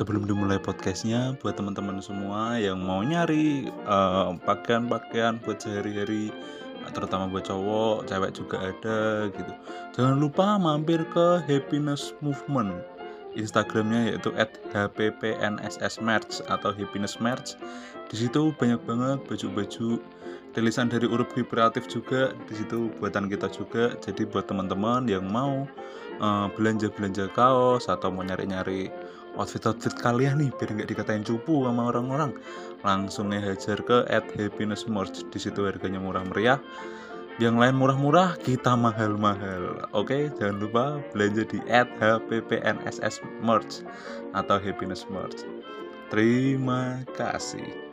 sebelum dimulai podcastnya buat teman-teman semua yang mau nyari eh, pakaian-pakaian buat sehari-hari terutama buat cowok, cewek juga ada gitu. Jangan lupa mampir ke Happiness Movement. Instagramnya yaitu @hppnssmerch atau happiness merch. Di situ banyak banget baju-baju rilisan dari Urup Kreatif juga di situ buatan kita juga. Jadi buat teman-teman yang mau eh, belanja-belanja kaos atau mau nyari-nyari outfit-outfit kalian nih biar nggak dikatain cupu sama orang-orang. Langsung hajar ke at happiness merch. Di situ harganya murah meriah. Yang lain murah-murah kita mahal-mahal. Oke jangan lupa belanja di at hppnss merch atau happiness merch. Terima kasih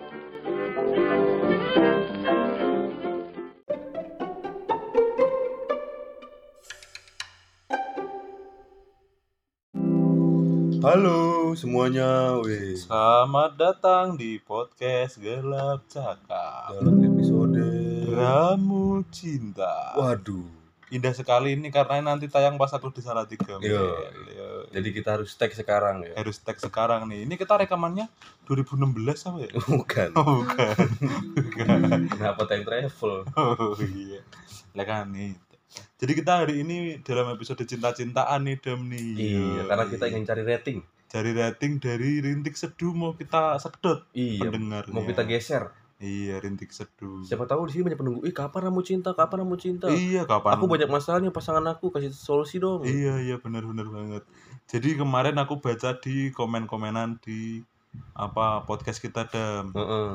Halo semuanya, weh. selamat datang di podcast gelap cakap Dalam episode Ramu cinta Waduh. Indah sekali ini karena nanti tayang pas aku di Salatiga. Iya. Mel. Iya. Jadi kita harus tag sekarang ya. Harus tag sekarang nih. Ini kita rekamannya 2016 apa ya? Bukan. Oh, bukan. bukan. Kenapa time travel? Oh iya. Lah kan nih. Jadi kita hari ini dalam episode cinta-cintaan nih Dam nih. Iya, karena kita ingin cari rating. cari rating dari Rintik Seduh mau kita sedot Iya. pendengarnya. Mau kita geser. Iya, Rintik Seduh. Siapa tahu di sini banyak penunggu. Ih, kapan kamu cinta? Kapan kamu cinta? Iya, kapan? Aku banyak masalah nih pasangan aku, kasih solusi dong. Iya iya benar-benar banget. Jadi kemarin aku baca di komen-komenan di apa podcast kita Dam. Heeh.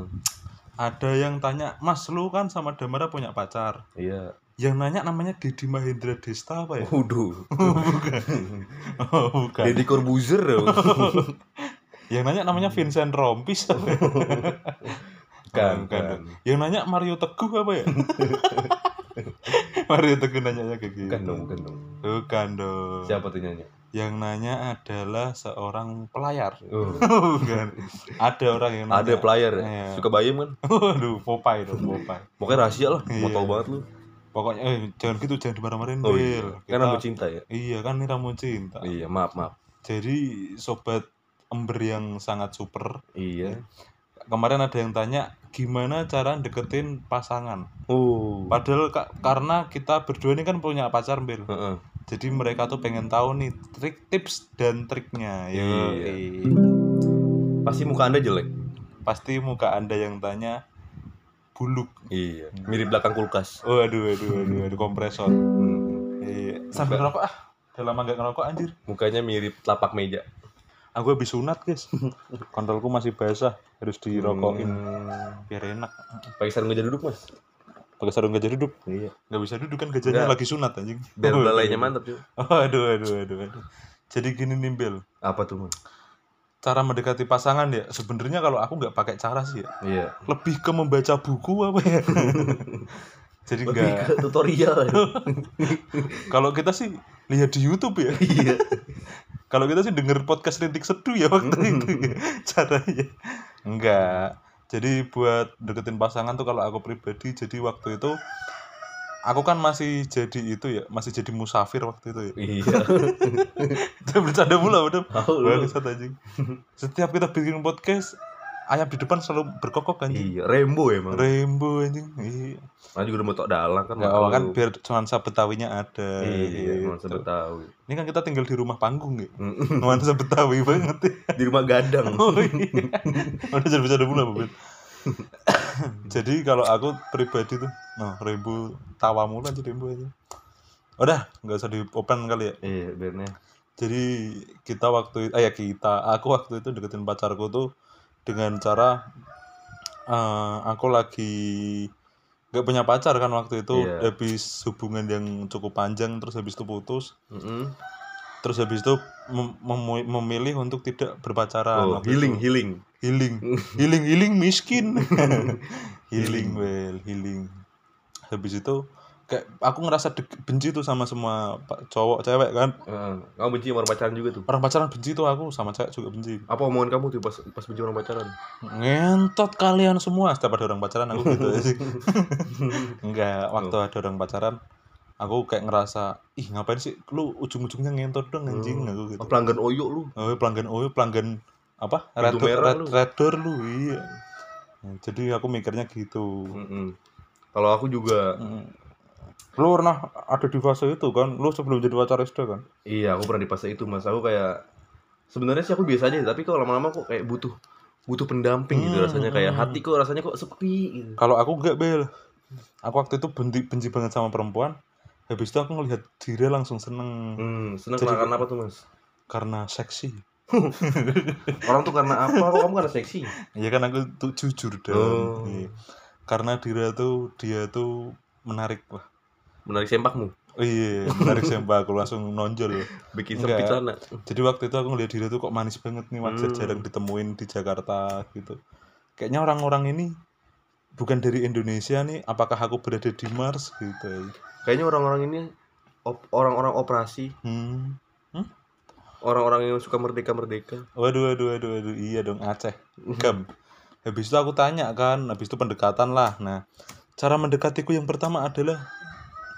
Ada yang tanya, Mas lu kan sama Damara punya pacar. Iya. Yang nanya namanya Deddy Mahendra Desta apa ya? Waduh. Oh, bukan. Deddy Corbuzier dong. Yang nanya namanya Vincent Rompis. Bukan, Oh, bukan. bukan. Yang nanya Mario Teguh apa ya? Mario Teguh nanya kayak gitu. Bukan dong, bukan dong. Bukan dong. Siapa tuh nyanyi? Yang nanya adalah seorang pelayar. Oh. Bukan. Ada orang yang nanya. Ada player ya? Iya. Suka bayam kan? Waduh, Popeye dong, Popeye. Pokoknya rahasia lah, mau Iya. tau banget lu. Pokoknya eh jangan gitu, jangan dimarah-marahin, Oh iya, Kita- kan kamu cinta ya? Iya, kan ini ramu cinta. Iya, maaf, maaf. Jadi sobat ember yang sangat super. Iya. Kemarin ada yang tanya gimana cara deketin pasangan. Oh. Padahal ka- karena kita berdua ini kan punya pacar, Bil. Heeh. Jadi mereka tuh pengen tahu nih trik tips dan triknya. Yo, Iya. Pasti muka Anda jelek. Pasti muka Anda yang tanya buluk. Iya. Mirip belakang kulkas. Oh, aduh, aduh, aduh, aduh kompresor. Hmm. Iya. Sambil ngerokok ah. Udah lama gak ngerokok anjir. Mukanya mirip telapak meja. Aku habis sunat, guys. Kontolku masih basah, harus dirokokin Hmm. biar enak. Pakai sarung gajah duduk, Mas. Pakai sarung gajah duduk. Iya. Gak bisa duduk kan gajahnya Nggak. lagi sunat anjing. Biar Oh, belalainya aduh. mantap, cuy. Oh, aduh, aduh, aduh, aduh. Jadi gini nih, Bel. Apa tuh, Mas? Cara mendekati pasangan ya, sebenarnya kalau aku nggak pakai cara sih ya. Iya. Lebih ke membaca buku apa ya. Jadi Lebih enggak. ke tutorial. ya. Kalau kita sih lihat di YouTube ya. Iya. Kalau kita sih denger podcast Rintik Seduh ya waktu itu ya. Caranya. Enggak. Jadi buat deketin pasangan tuh kalau aku pribadi jadi waktu itu aku kan masih jadi itu ya, masih jadi musafir waktu itu ya. Iya. Bercanda mulu udah. Bangsat anjing. Setiap kita bikin podcast ayam di depan selalu berkokok anjing. Iya, Rembo emang. Rainbow anjing. Iya. Nah juga udah mau tok dalang kan. Enggak maka kan biar nuansa Betawinya ada. Iya, gitu. mau sebut tahu. Ini kan kita tinggal di rumah panggung ya. Mm. Nuansa Betawi banget ya. Di rumah gadang. Oh iya. Udah jadi bisa Bet? Jadi kalau aku pribadi tuh, nah Rembo tawa mulu aja Rembo aja. Udah, nggak usah di open kali ya. Iya, benernya. Jadi kita waktu itu, eh ya kita, aku waktu itu deketin pacarku tuh dengan cara eh, aku lagi nggak punya pacar kan waktu itu Iya. habis hubungan yang cukup panjang terus habis itu putus Mm-mm. terus habis itu mem- memilih untuk tidak berpacaran Oh, healing, itu. healing. healing healing healing miskin healing well healing habis itu kayak aku ngerasa de- benci tuh sama semua cowok cewek kan Heeh. kamu benci sama orang pacaran juga tuh. orang pacaran benci tuh aku sama cewek juga benci Apa omongan kamu tuh pas pas benci orang pacaran? ngentot kalian semua setiap ada orang pacaran aku gitu sih enggak waktu ada orang pacaran aku kayak ngerasa ih ngapain sih lu ujung-ujungnya ngentot dong anjing Hmm. aku gitu Oh, pelanggan Oyo lu. oh pelanggan oh pelanggan apa red, red, lu. red door lu iya jadi aku mikirnya gitu Mm-mm. Kalau aku juga Mm. Lu pernah ada di fase itu kan lu sebelum jadi pacar SD kan iya, aku pernah di fase itu, Mas. Aku kayak sebenarnya sih aku biasa aja, tapi kalau lama-lama kok kayak butuh butuh pendamping gitu Hmm, rasanya kayak hati kok rasanya kok sepi gitu. kalau aku enggak bel aku waktu itu benci, benci banget sama perempuan habis itu aku ngelihat dia langsung seneng Hmm, seneng Jadi- karena apa tuh, Mas? karena seksi Orang tuh karena apa? Kok kamu karena seksi? ya kan aku tuh jujur dan Oh. karena dia tuh dia tuh menarik lah Menarik sempakmu, iya menarik sembah. Aku langsung nonjol bikin Enggak. sempit celana. jadi waktu itu aku ngeliat dia tuh kok manis banget nih wajar Hmm. jarang ditemuin di Jakarta gitu. Kayaknya orang-orang ini bukan dari Indonesia nih. Apakah aku berada di Mars gitu. Kayaknya orang-orang ini op- orang-orang operasi, hmm. orang-orang yang suka merdeka-merdeka. waduh waduh waduh waduh. Iya dong Aceh. Gam habis itu aku tanya kan. Habis itu pendekatan lah. Nah cara mendekatiku yang pertama adalah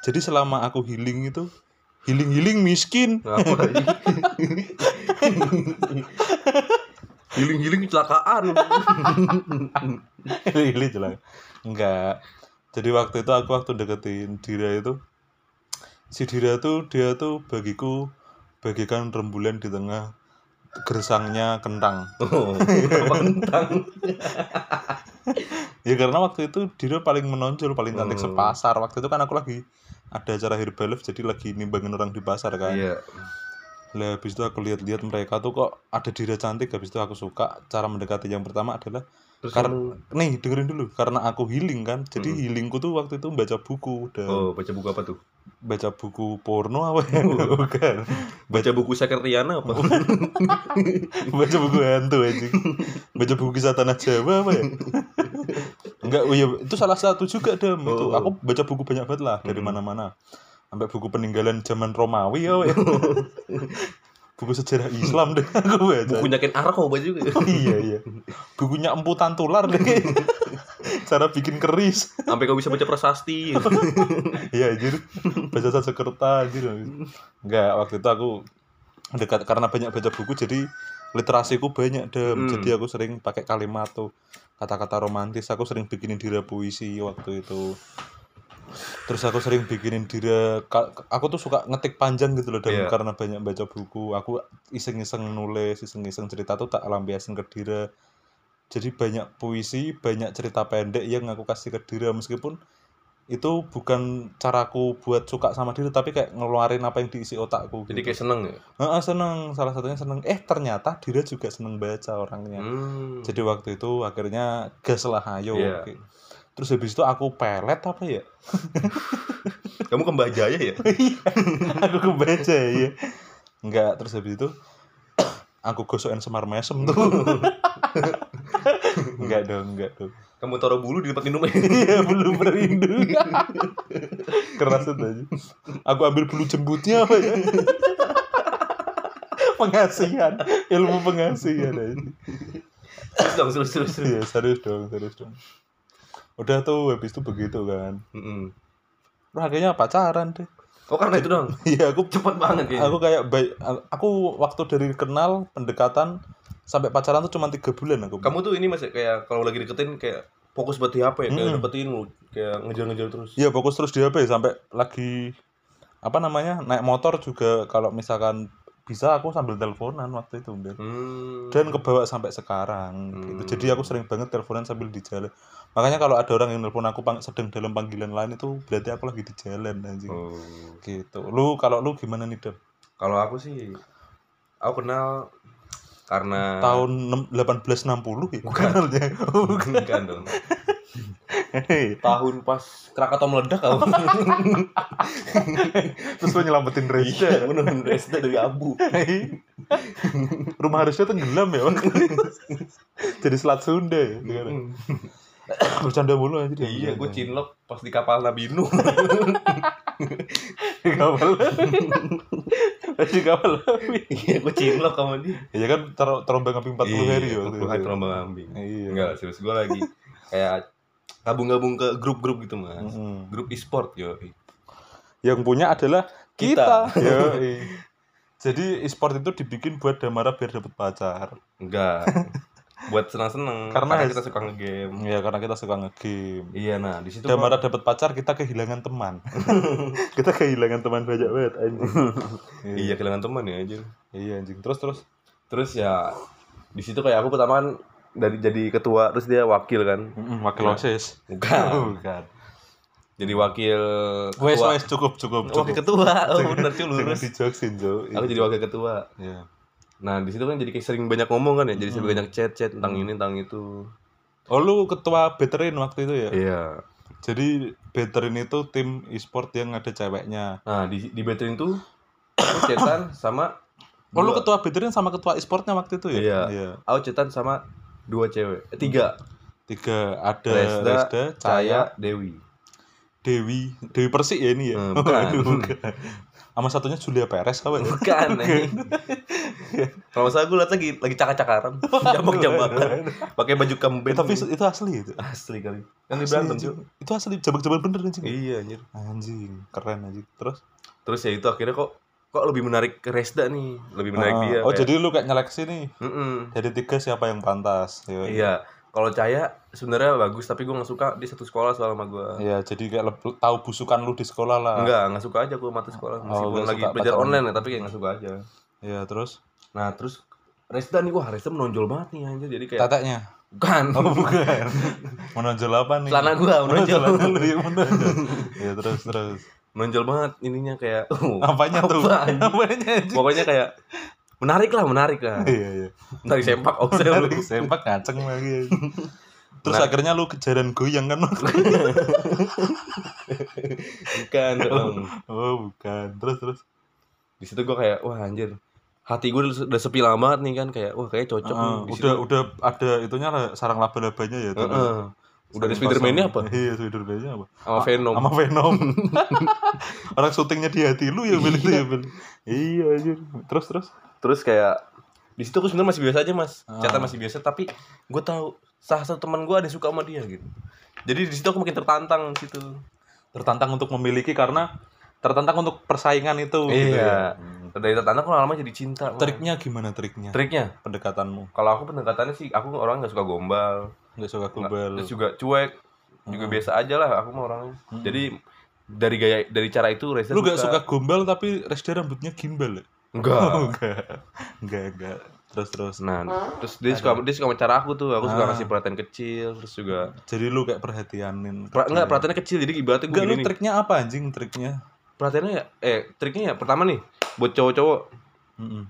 jadi selama aku healing itu healing healing miskin sih? Giling-giling kecelakaan. healing jelas enggak jadi waktu itu aku waktu deketin Dira itu si Dira tuh dia tuh bagiku bagikan rembulan di tengah gersangnya kentang Oh, kentang? Ya karena waktu itu Dira paling menonjol, paling cantik Hmm. sepasar. Waktu itu kan aku lagi ada acara Herbalife jadi lagi nimbangin orang di pasar kan. Iya. Lah habis itu aku lihat-lihat mereka tuh kok ada Dira cantik, habis itu aku suka. Cara mendekati yang pertama adalah Terus Karena- kamu nih dengerin dulu karena aku healing kan. Jadi Hmm. healingku tuh waktu itu baca buku dan Oh, baca buku apa tuh? Baca buku porno apa ya? Bukan. Baca buku sekretariana apa? baca buku hantu aja. Baca buku kisah tanah Jawa apa ya? Enggak, oh iya, itu salah satu juga dam itu. Oh. Aku baca buku banyak banget lah dari Hmm. mana-mana. Sampai buku peninggalan zaman Romawi ya. we. buku sejarah Islam deh aku baca. Buku nyakin arah kamu baca juga. Oh, iya iya. Bukunya Empu Tantular deh. Cara bikin keris. Sampai kau bisa baca prasasti. Iya anjir. Baca Sanskerta anjir. Enggak, waktu itu aku dekat karena banyak baca buku jadi literasiku banyak dam. Hmm. Jadi aku sering pakai kalimat tuh kata-kata romantis. Aku sering bikinin dira puisi waktu itu. Terus aku sering bikinin dira aku tuh suka ngetik panjang gitu loh Dam, Iya. karena banyak baca buku. Aku iseng-iseng nulis, iseng-iseng cerita tuh tak lampiasin ke dira. Jadi banyak puisi, banyak cerita pendek yang aku kasih ke dira meskipun itu bukan caraku buat suka sama diri tapi kayak ngeluarin apa yang diisi otakku Jadi gitu. kayak seneng ya. Heeh, seneng salah satunya seneng eh ternyata Dira juga seneng baca orangnya Hmm. jadi waktu itu akhirnya gas lah ayo Iya. Oke. terus habis itu aku pelet apa ya Kamu kembali jaya ya? aku kebaca ya enggak terus habis itu aku gosokin semar mesem tuh enggak dong enggak dong Kamu taruh bulu di tempat minumnya. iya belum berindu keras aja aku ambil bulu jembutnya apa ya pengasihan ilmu pengasihan aja Terus dong, terus terus terus. iya serius dong serius dong udah tuh habis itu begitu kan. Terus akhirnya pacaran deh Oh karena itu dong. iya aku Cepet banget kayaknya. aku kayak baik aku waktu dari kenal pendekatan sampai pacaran tuh cuma tiga bulan aku Kamu tuh ini masih kayak kalau lagi deketin kayak fokus buat di HP ya, kayak deketin lu, kayak ngejar-ngejar terus. Iya fokus terus di HP sampai lagi apa namanya naik motor juga kalau misalkan bisa aku sambil teleponan waktu itu. Hmm. dan kebawa sampai sekarang gitu. Hmm. Jadi aku sering banget teleponan sambil di jalan. Makanya kalau ada orang yang nelpon aku pang- sedang dalam panggilan lain itu berarti aku lagi di jalan anjing. Oh. Gitu. Lu kalau lu gimana nih? Kalau aku sih aku kenal karena Tahun nem- 1860 ya Bukan. bukan. bukan dong. Hei, Tahun pas Krakatau meledak kamu. Terus lu nyelamatin Reza. Iya, bener Resta dari abu. Rumah harusnya tenggelam ya. Bang. Jadi selat Sunda ya. Bercanda mulu aja dia. Iya, gue cinlok pas di kapal Nabi Nuh. Di kapal. Di kapal. Iya, gue cinlok sama dia. Ya kan ter terombang ambing 40 hari ya. waktu 40 hari itu. terombang ambing. Iya. Enggak, serius gue lagi kayak gabung-gabung ke grup-grup gitu, Mas. Grup e-sport, yo. Yang punya adalah kita. Kita. Yoi. Jadi e-sport itu dibikin buat Damara biar dapet pacar. enggak buat senang-senang Karena karena kita suka ngegame Ya karena kita suka ngegame. iya nah di situ Damara dapat pacar, kita kehilangan teman. kita kehilangan teman banyak banget anjing. gua- iya kehilangan teman ya anjir Iya anjing. Terus terus. terus ya di situ kayak aku pertama kan dari jadi ketua terus dia wakil kan Mm-mm, wakil Nah. OSIS. bukan Bukan. jadi wakil Wes ketua wes cukup cukup cukup. wakil ketua oh bener cuy lurus dijoksin, Jo. aku jadi wakil ketua Iya. Nah di situ kan jadi kayak sering banyak ngomong kan ya jadi sering Hmm. banyak chat chat tentang Hmm. ini tentang itu Oh lu ketua veteran waktu itu ya? iya Jadi veteran itu tim e-sport yang ada ceweknya. nah di di veteran tuh aku chatan sama Oh lu dua- ketua veteran sama ketua e-sportnya waktu itu ya? Iya. Iya. aku chatan sama dua cewek eh, tiga Tiga ada Resda, Resda, Caya, Caya Dewi Dewi, Dewi Persik ya ini ya? Hmm, bukan. Bukan. Sama satunya Julia Perez apa ya? bukan anjing. kalau masalah gue liat lagi lagi cakar-cakaran jambak jambakan pakai baju Eh, kemben tapi itu asli itu. asli kali kan Asli, berantem cuy Itu asli jambak-jambakan bener anjing. iya anjir Anjing, keren anjing. Terus? terus ya itu akhirnya kok kok lebih menarik ke Resda nih lebih menarik Ah, dia oh kayak- jadi lu kayak nyeleksi nih. Mm-mm. Dari tiga siapa yang pantas? Ya, iya kalau Caya sebenarnya bagus tapi gue nggak suka dia satu sekolah soal sama gue Iya, jadi kayak tahu busukan lu di sekolah lah. Enggak, nggak suka aja gue mata sekolah meskipun nggak lagi belajar online ya tapi kayak nggak suka aja Iya, terus nah terus Resda nih wah Resda menonjol banget nih anjir jadi kayak teteknya. bukan Oh, bukan. Menonjol apa nih? celana gua menonjol Oh, lu yang menonjol. Iya, terus terus. menonjol banget ininya kayak oh, Apanya tuh? Apa? Apanya pokoknya kayak menarik lah menarik lah Iya, iya. menarik sempak oh saya lu Sempak ngaceng lagi. Terus Nah. akhirnya lu kejaran goyang kan? bukan dong oh, bukan. Terus terus. di situ gue kayak wah anjir hati gue udah, sepi lama nih kan kayak wah kayak cocok nih Heeh, di udah situ. udah ada itunya sarang laba-labanya ya tuh. Heeh. udah ada Spiderman-nya pasang. apa Iya, Spiderman-nya apa? sama Venom Sama Venom. Orang syutingnya di hati lu ya, itu ya, Bel. Iya, anjir. Terus terus. Terus kayak di situ aku sebenarnya masih biasa aja mas Ah. Chatan masih biasa tapi gue tahu salah satu teman gue ada yang suka sama dia gitu jadi di situ aku makin tertantang di situ Tertantang untuk memiliki karena tertantang untuk persaingan itu gitu Iya. ya. Hmm. dari tertantang aku lama-lama jadi cinta. Triknya gimana triknya? triknya Pendekatanmu. kalau aku pendekatannya sih aku orang nggak suka gombal Nggak suka terus juga cuek juga Hmm. biasa aja lah aku mau orangnya Hmm. jadi dari gaya dari cara itu Reza Lu gak suka gombal tapi Resda rambutnya gimbal ya? Enggak Oh, enggak. Enggak, enggak. Terus terus. nah terus dia suka dia suka sama cara aku tuh aku suka Ah. kasih perhatian kecil terus juga Jadi lu kayak perhatianin. pra, enggak perhatiannya kecil jadi ibaratnya gue Enggak, lu gini nih triknya apa anjing triknya? perhatiannya ya eh triknya ya pertama nih buat cowok-cowok Mm-mm.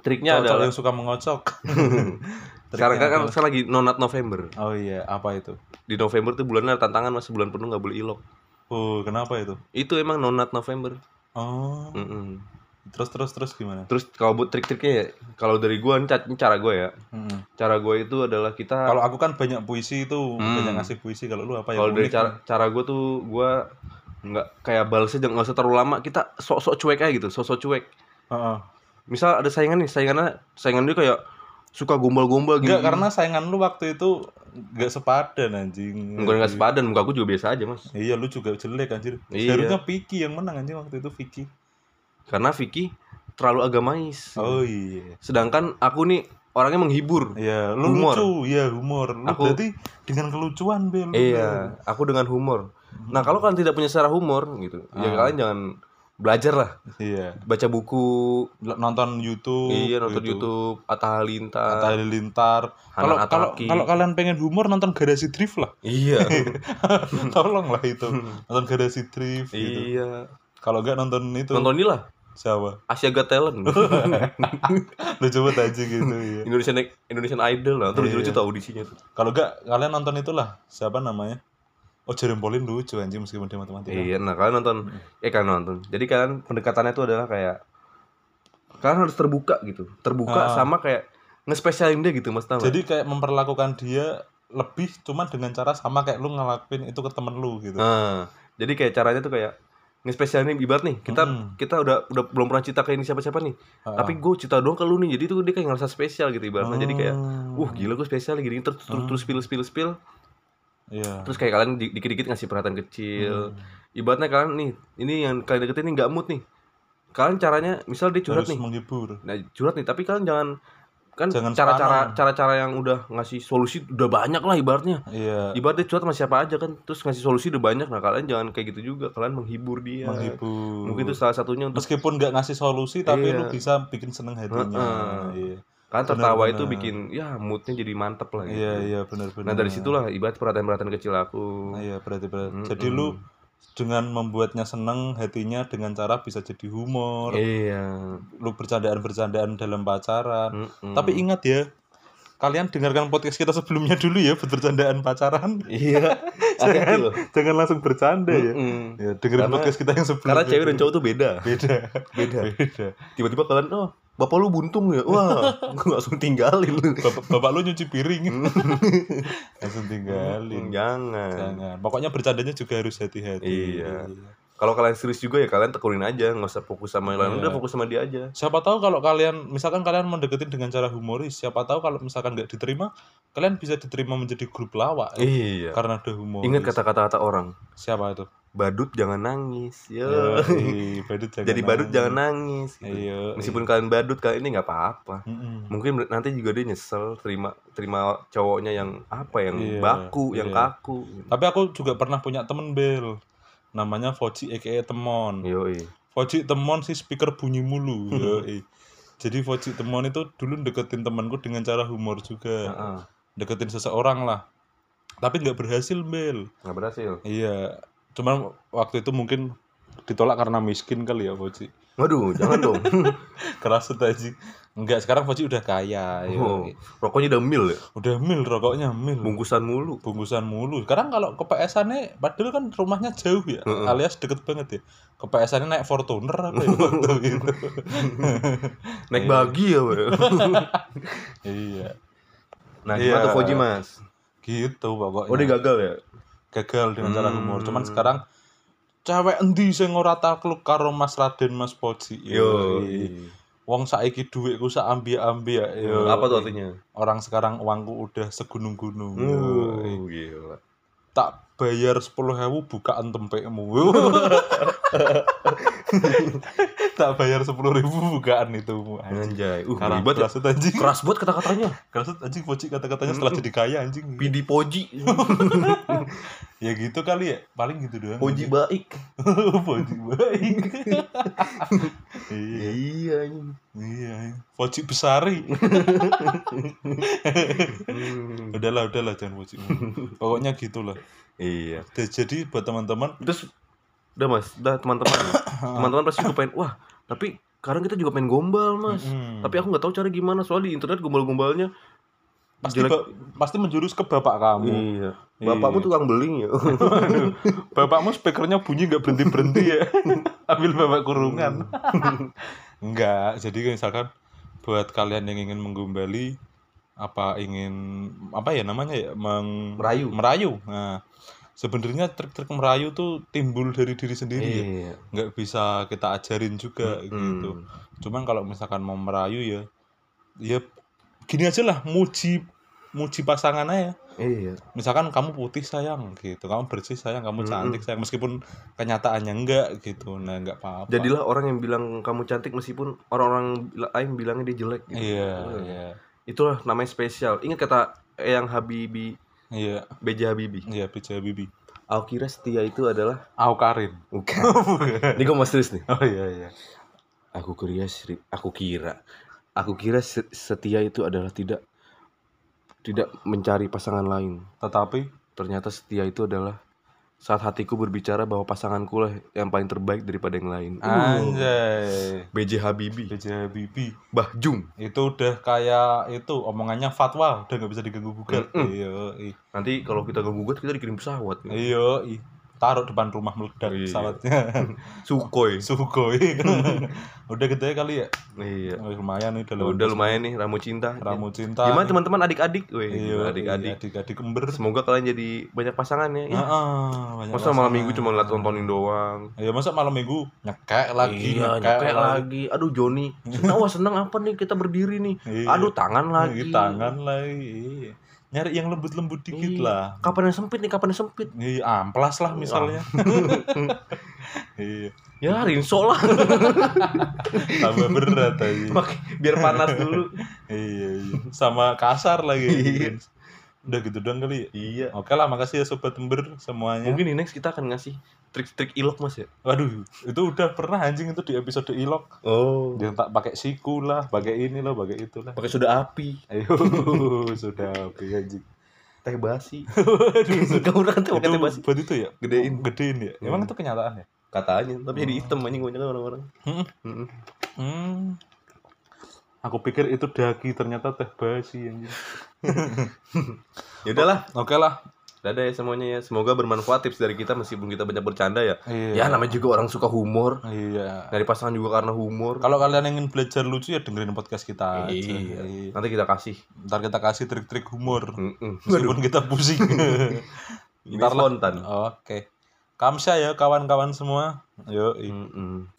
triknya Cowok-cowok adalah yang suka mengocok. sekarang kan, kan sekarang lagi nonat November? Oh iya, apa itu? di November tuh bulannya ada tantangan mas sebulan penuh nggak boleh ilok Oh, kenapa itu? itu emang nonat November Oh. Mm-mm. Terus terus terus gimana? terus kalau buat trik-triknya ya kalau dari gua ini ca- ini cara gua ya Mm-mm. cara gua itu adalah kita Kalau aku kan banyak puisi itu, Hmm. banyak ngasih puisi. Kalau lu apa ya? kalau dari cara cara gua tuh gua nggak kayak balasnya jangan nggak usah terlalu lama kita sok-sok cuek aja gitu sok-sok cuek Heeh. misal ada saingan nih saingannya saingan dia kayak suka gombal-gombal gitu Enggak, karena saingan lu waktu itu enggak sepadan anjing. Enggak nggak sepadan muka aku juga biasa aja mas Iya, lu juga jelek anjir. Iya. Seharusnya Vicky yang menang anjing waktu itu Vicky. Karena Vicky terlalu agamais Oh iya. sedangkan aku nih orangnya menghibur Iya, lu Humor. lucu, iya humor. Lu Aku- berarti dengan kelucuan, Bel. iya aku dengan humor nah kalau kalian tidak punya secara humor gitu ya Ah. kalian jangan belajar lah. Iya. baca buku Nonton YouTube. iya nonton gitu. YouTube Atta Halilintar Atta Halilintar. Kalau kalau kalau kalian pengen humor nonton Garasi Drift lah. iya Tolong lah itu. Nonton Garasi Drift gitu. Iya Kalau enggak nonton itu nonton ini lah siapa? Asia Got Talent Lu coba aja gitu ya. Indonesian Indonesian Idol lah terus Iya. lucu tuh audisinya tuh Kalau enggak kalian nonton itulah. Siapa namanya? Oh, Jerem Pauline lucu anjing meskipun dia matematika. iya nah kalian nonton eh kalian nonton jadi kalian pendekatannya itu adalah kayak kalian harus terbuka gitu terbuka sama kayak ngespesialin dia gitu mas? Jadi kayak memperlakukan dia lebih cuman dengan cara sama kayak lu ngelakuin itu ke temen lu gitu. Nah, jadi kayak caranya tuh kayak ngespesialin nih ibarat nih kita Mm. kita udah udah belum pernah cerita ke ini siapa siapa nih Ah. tapi gue cerita doang ke lu nih jadi tuh dia kayak ngerasa spesial gitu ibaratnya jadi kayak Oh. wah gila gue spesial gini terus terus Hmm. terus spill spill spill Iya. terus kayak kalian di- dikit-dikit ngasih perhatian kecil Hmm. ibaratnya kalian nih ini yang kalian deketin ini nggak mood nih kalian caranya misal dia curhat harus nih menghibur nah curhat nih tapi kalian jangan kan cara-cara cara-cara yang udah ngasih solusi udah banyak lah ibaratnya. Iya. Ibaratnya curhat sama siapa aja kan terus ngasih solusi udah banyak. Nah kalian jangan kayak gitu juga. Kalian menghibur dia. Menghibur. Mungkin itu salah satunya untuk meskipun nggak ngasih solusi tapi Iya. lu bisa bikin seneng hatinya. Heeh. iya. Kalian tertawa benar-benar. itu bikin ya moodnya jadi mantep lah gitu. iya iya benar-benar nah dari situlah ibarat perhatian-perhatian kecil aku. Iya berarti berarti Mm-mm. jadi lu dengan membuatnya seneng hatinya dengan cara bisa jadi humor. Iya. Lu bercandaan-bercandaan dalam pacaran. Mm-mm. tapi ingat ya kalian dengarkan podcast kita sebelumnya dulu ya bercandaan pacaran. Iya. Loh. jangan langsung bercanda ya. Mm-mm. ya dengerin Karena- podcast kita yang sebelumnya karena cewek dan cowok tuh beda. Beda. Beda. Beda. Tiba-tiba kalian oh bapak lu buntung ya? Wah gue langsung tinggalin bapak, bapak lu nyuci piring. Langsung tinggalin. Jangan. Jangan. Pokoknya bercandanya juga harus hati-hati. Iya. kalau kalian serius juga ya kalian tekunin aja. Nggak usah fokus sama yang lain. Iya. udah fokus sama dia aja. Siapa tahu kalau kalian misalkan kalian mau deketin dengan cara humoris siapa tahu kalau misalkan nggak diterima kalian bisa diterima menjadi grup lawak ya, iya. Karena ada humoris. Ingat kata-kata kata orang. Siapa itu badut jangan nangis Yoi, badut jangan jadi badut nangis. jangan nangis gitu. Iya, meskipun kalian badut kalian ini nggak apa-apa Mm-mm. mungkin nanti juga dia nyesel terima terima cowoknya yang apa yang Iya, baku yang iya. kaku tapi aku juga pernah punya temen bel namanya Foci aka Temon yoi Foci Temon sih speaker bunyi mulu yoi. jadi Foci Temon itu dulu deketin temanku dengan cara humor juga Heeh. deketin seseorang lah tapi nggak berhasil bel nggak berhasil iya cuman waktu itu mungkin ditolak karena miskin kali ya Foci waduh jangan dong keras aja enggak sekarang Foci udah kaya oh, yoi. rokoknya udah mil ya udah mil rokoknya mil bungkusan mulu bungkusan mulu. Sekarang kalau ke PS nya padahal kan rumahnya jauh ya, Heeh. alias deket banget ya. Ke PS nya naik Fortuner apa ya waktu itu. naik Iya. bagi ya Weh. iya, nah Iya. gimana tuh Koji mas gitu pokoknya. oh dia gagal ya gagal dengan cara humor. Hmm. Cuman sekarang cewek endi sing ora takluk karo Mas Raden Mas Poji. yo Yoi. Wong saiki dhuwitku sak ambi-ambi ya. Yo. apa tuh artinya Orang sekarang uangku udah segunung-gunung. Uh gila tak bayar sepuluh ribu bukaan tempekmu. Tak bayar sepuluh ribu bukaan itu. Anjay. Uh ribet ya. anjing. Keras banget kata-katanya. Keras anjing. Poci kata-katanya setelah jadi kaya anjing. Pidi poji. Ya gitu kali ya. Paling gitu doang poji baik. Poci baik iya. Iya anjing. iya poci besari. Hmm. udahlah udahlah jangan poci pokoknya gitulah. Iya. Jadi buat teman-teman. Terus udah mas. Udah teman-teman. Teman-teman pasti juga pengen wah tapi sekarang kita juga pengen gombal mas. Mm, tapi aku nggak tahu cara gimana soalnya di internet gombal-gombalnya pasti jelek. pasti menjurus ke bapak kamu. Iya. Bapakmu Iya. tukang beling ya? Bapakmu speakernya bunyi nggak berhenti berhenti ya? Ambil bapak kurungan. Enggak jadi misalkan buat kalian yang ingin menggombali apa ingin apa ya namanya ya? Meng, Merayu. merayu. Nah sebenarnya trik-trik merayu tuh timbul dari diri sendiri ya. Iya. Nggak bisa kita ajarin juga Hmm. gitu. Cuman kalau misalkan mau merayu ya ya gini aja lah muji muji pasangan aja. Iya. Misalkan kamu putih sayang gitu. Kamu bersih sayang. Kamu cantik sayang. Meskipun kenyataannya enggak gitu. Nah enggak apa-apa. Jadilah orang yang bilang kamu cantik meskipun orang-orang lain bilangnya dia jelek gitu. iya Oh. iya. Itulah namanya spesial. Ingat kata Eyang Habibi. Iya. Beja Habibi. Iya Bija Bibi aku kira setia itu adalah Au Karin. Bukan. Ini gue mau serius nih? Oh iya iya. Aku kira aku kira. Aku kira se- setia itu adalah tidak tidak mencari pasangan lain. Tetapi ternyata setia itu adalah saat hatiku berbicara bahwa pasanganku lah yang paling terbaik daripada yang lain. Anjay. BJ Habibi Bija Bibi Bah Jung. Itu udah kayak itu omongannya fatwa udah nggak bisa diganggu gugat. Mm-mm. iya iya nanti kalau kita gak gugat kita dikirim pesawat. Iya iya. Taruh depan rumah meledak Iya. pesawatnya. Sukhoi. Sukhoi. Udah gitu ya kali ya? Iya. Oh, lumayan nih udah lumayan nih ramu cinta. Ramu cinta. Gimana teman-teman adik-adik? Weh, Iya, adik-adik? adik-adik ember. semoga kalian jadi banyak pasangan ya. Heeh, banyak masa malam minggu cuma liat tontonin doang? Ya masa malam minggu nyekek lagi, iya nyekek lagi. aduh Joni. Senang wah seneng apa nih kita berdiri nih? Iya. aduh tangan Lagi. tangan lagi. Iya. Nyari yang lembut-lembut dikit Iya. lah. kapan yang sempit nih kapan yang sempit Iya, amplas lah misalnya. iya Ya rinso lah. tambah berat aja Biar panas dulu. iya, iya sama kasar lagi Iya. Udah gitu doang kali ya? Iya. oke lah makasih ya sobat tember semuanya Mungkin di next kita akan ngasih trik-trik ilok mas ya. waduh itu udah pernah anjing itu di episode ilok Oh. yang tak pakai siku lah pakai ini lah pakai itu lah Pakai soda api, ayo sudah oke anjing teh basi. Kamu udah kan teh teh basi. buat itu ya Gedein. gedein ya emang Hmm. itu kenyataan ya Katanya, tapi jadi hitam anjing banyak orang-orang. Hmm. Mm-mm. Hmm. Aku pikir itu daki ternyata teh basi anjing. Ya udahlah, Oke lah. dadah ya semuanya ya. Semoga bermanfaat tips dari kita meskipun kita banyak bercanda ya. Ya Iya. namanya juga orang suka humor. Iya. Dari pasangan juga karena humor. Kalau kalian ingin belajar lucu ya dengerin podcast kita aja. Iya. Iya. Nanti kita kasih. Ntar kita kasih trik-trik humor. Mm-mm. Meskipun kita pusing. Ntar spontan. Oke. Kamsya ya kawan-kawan semua. Yo. Mm-mm.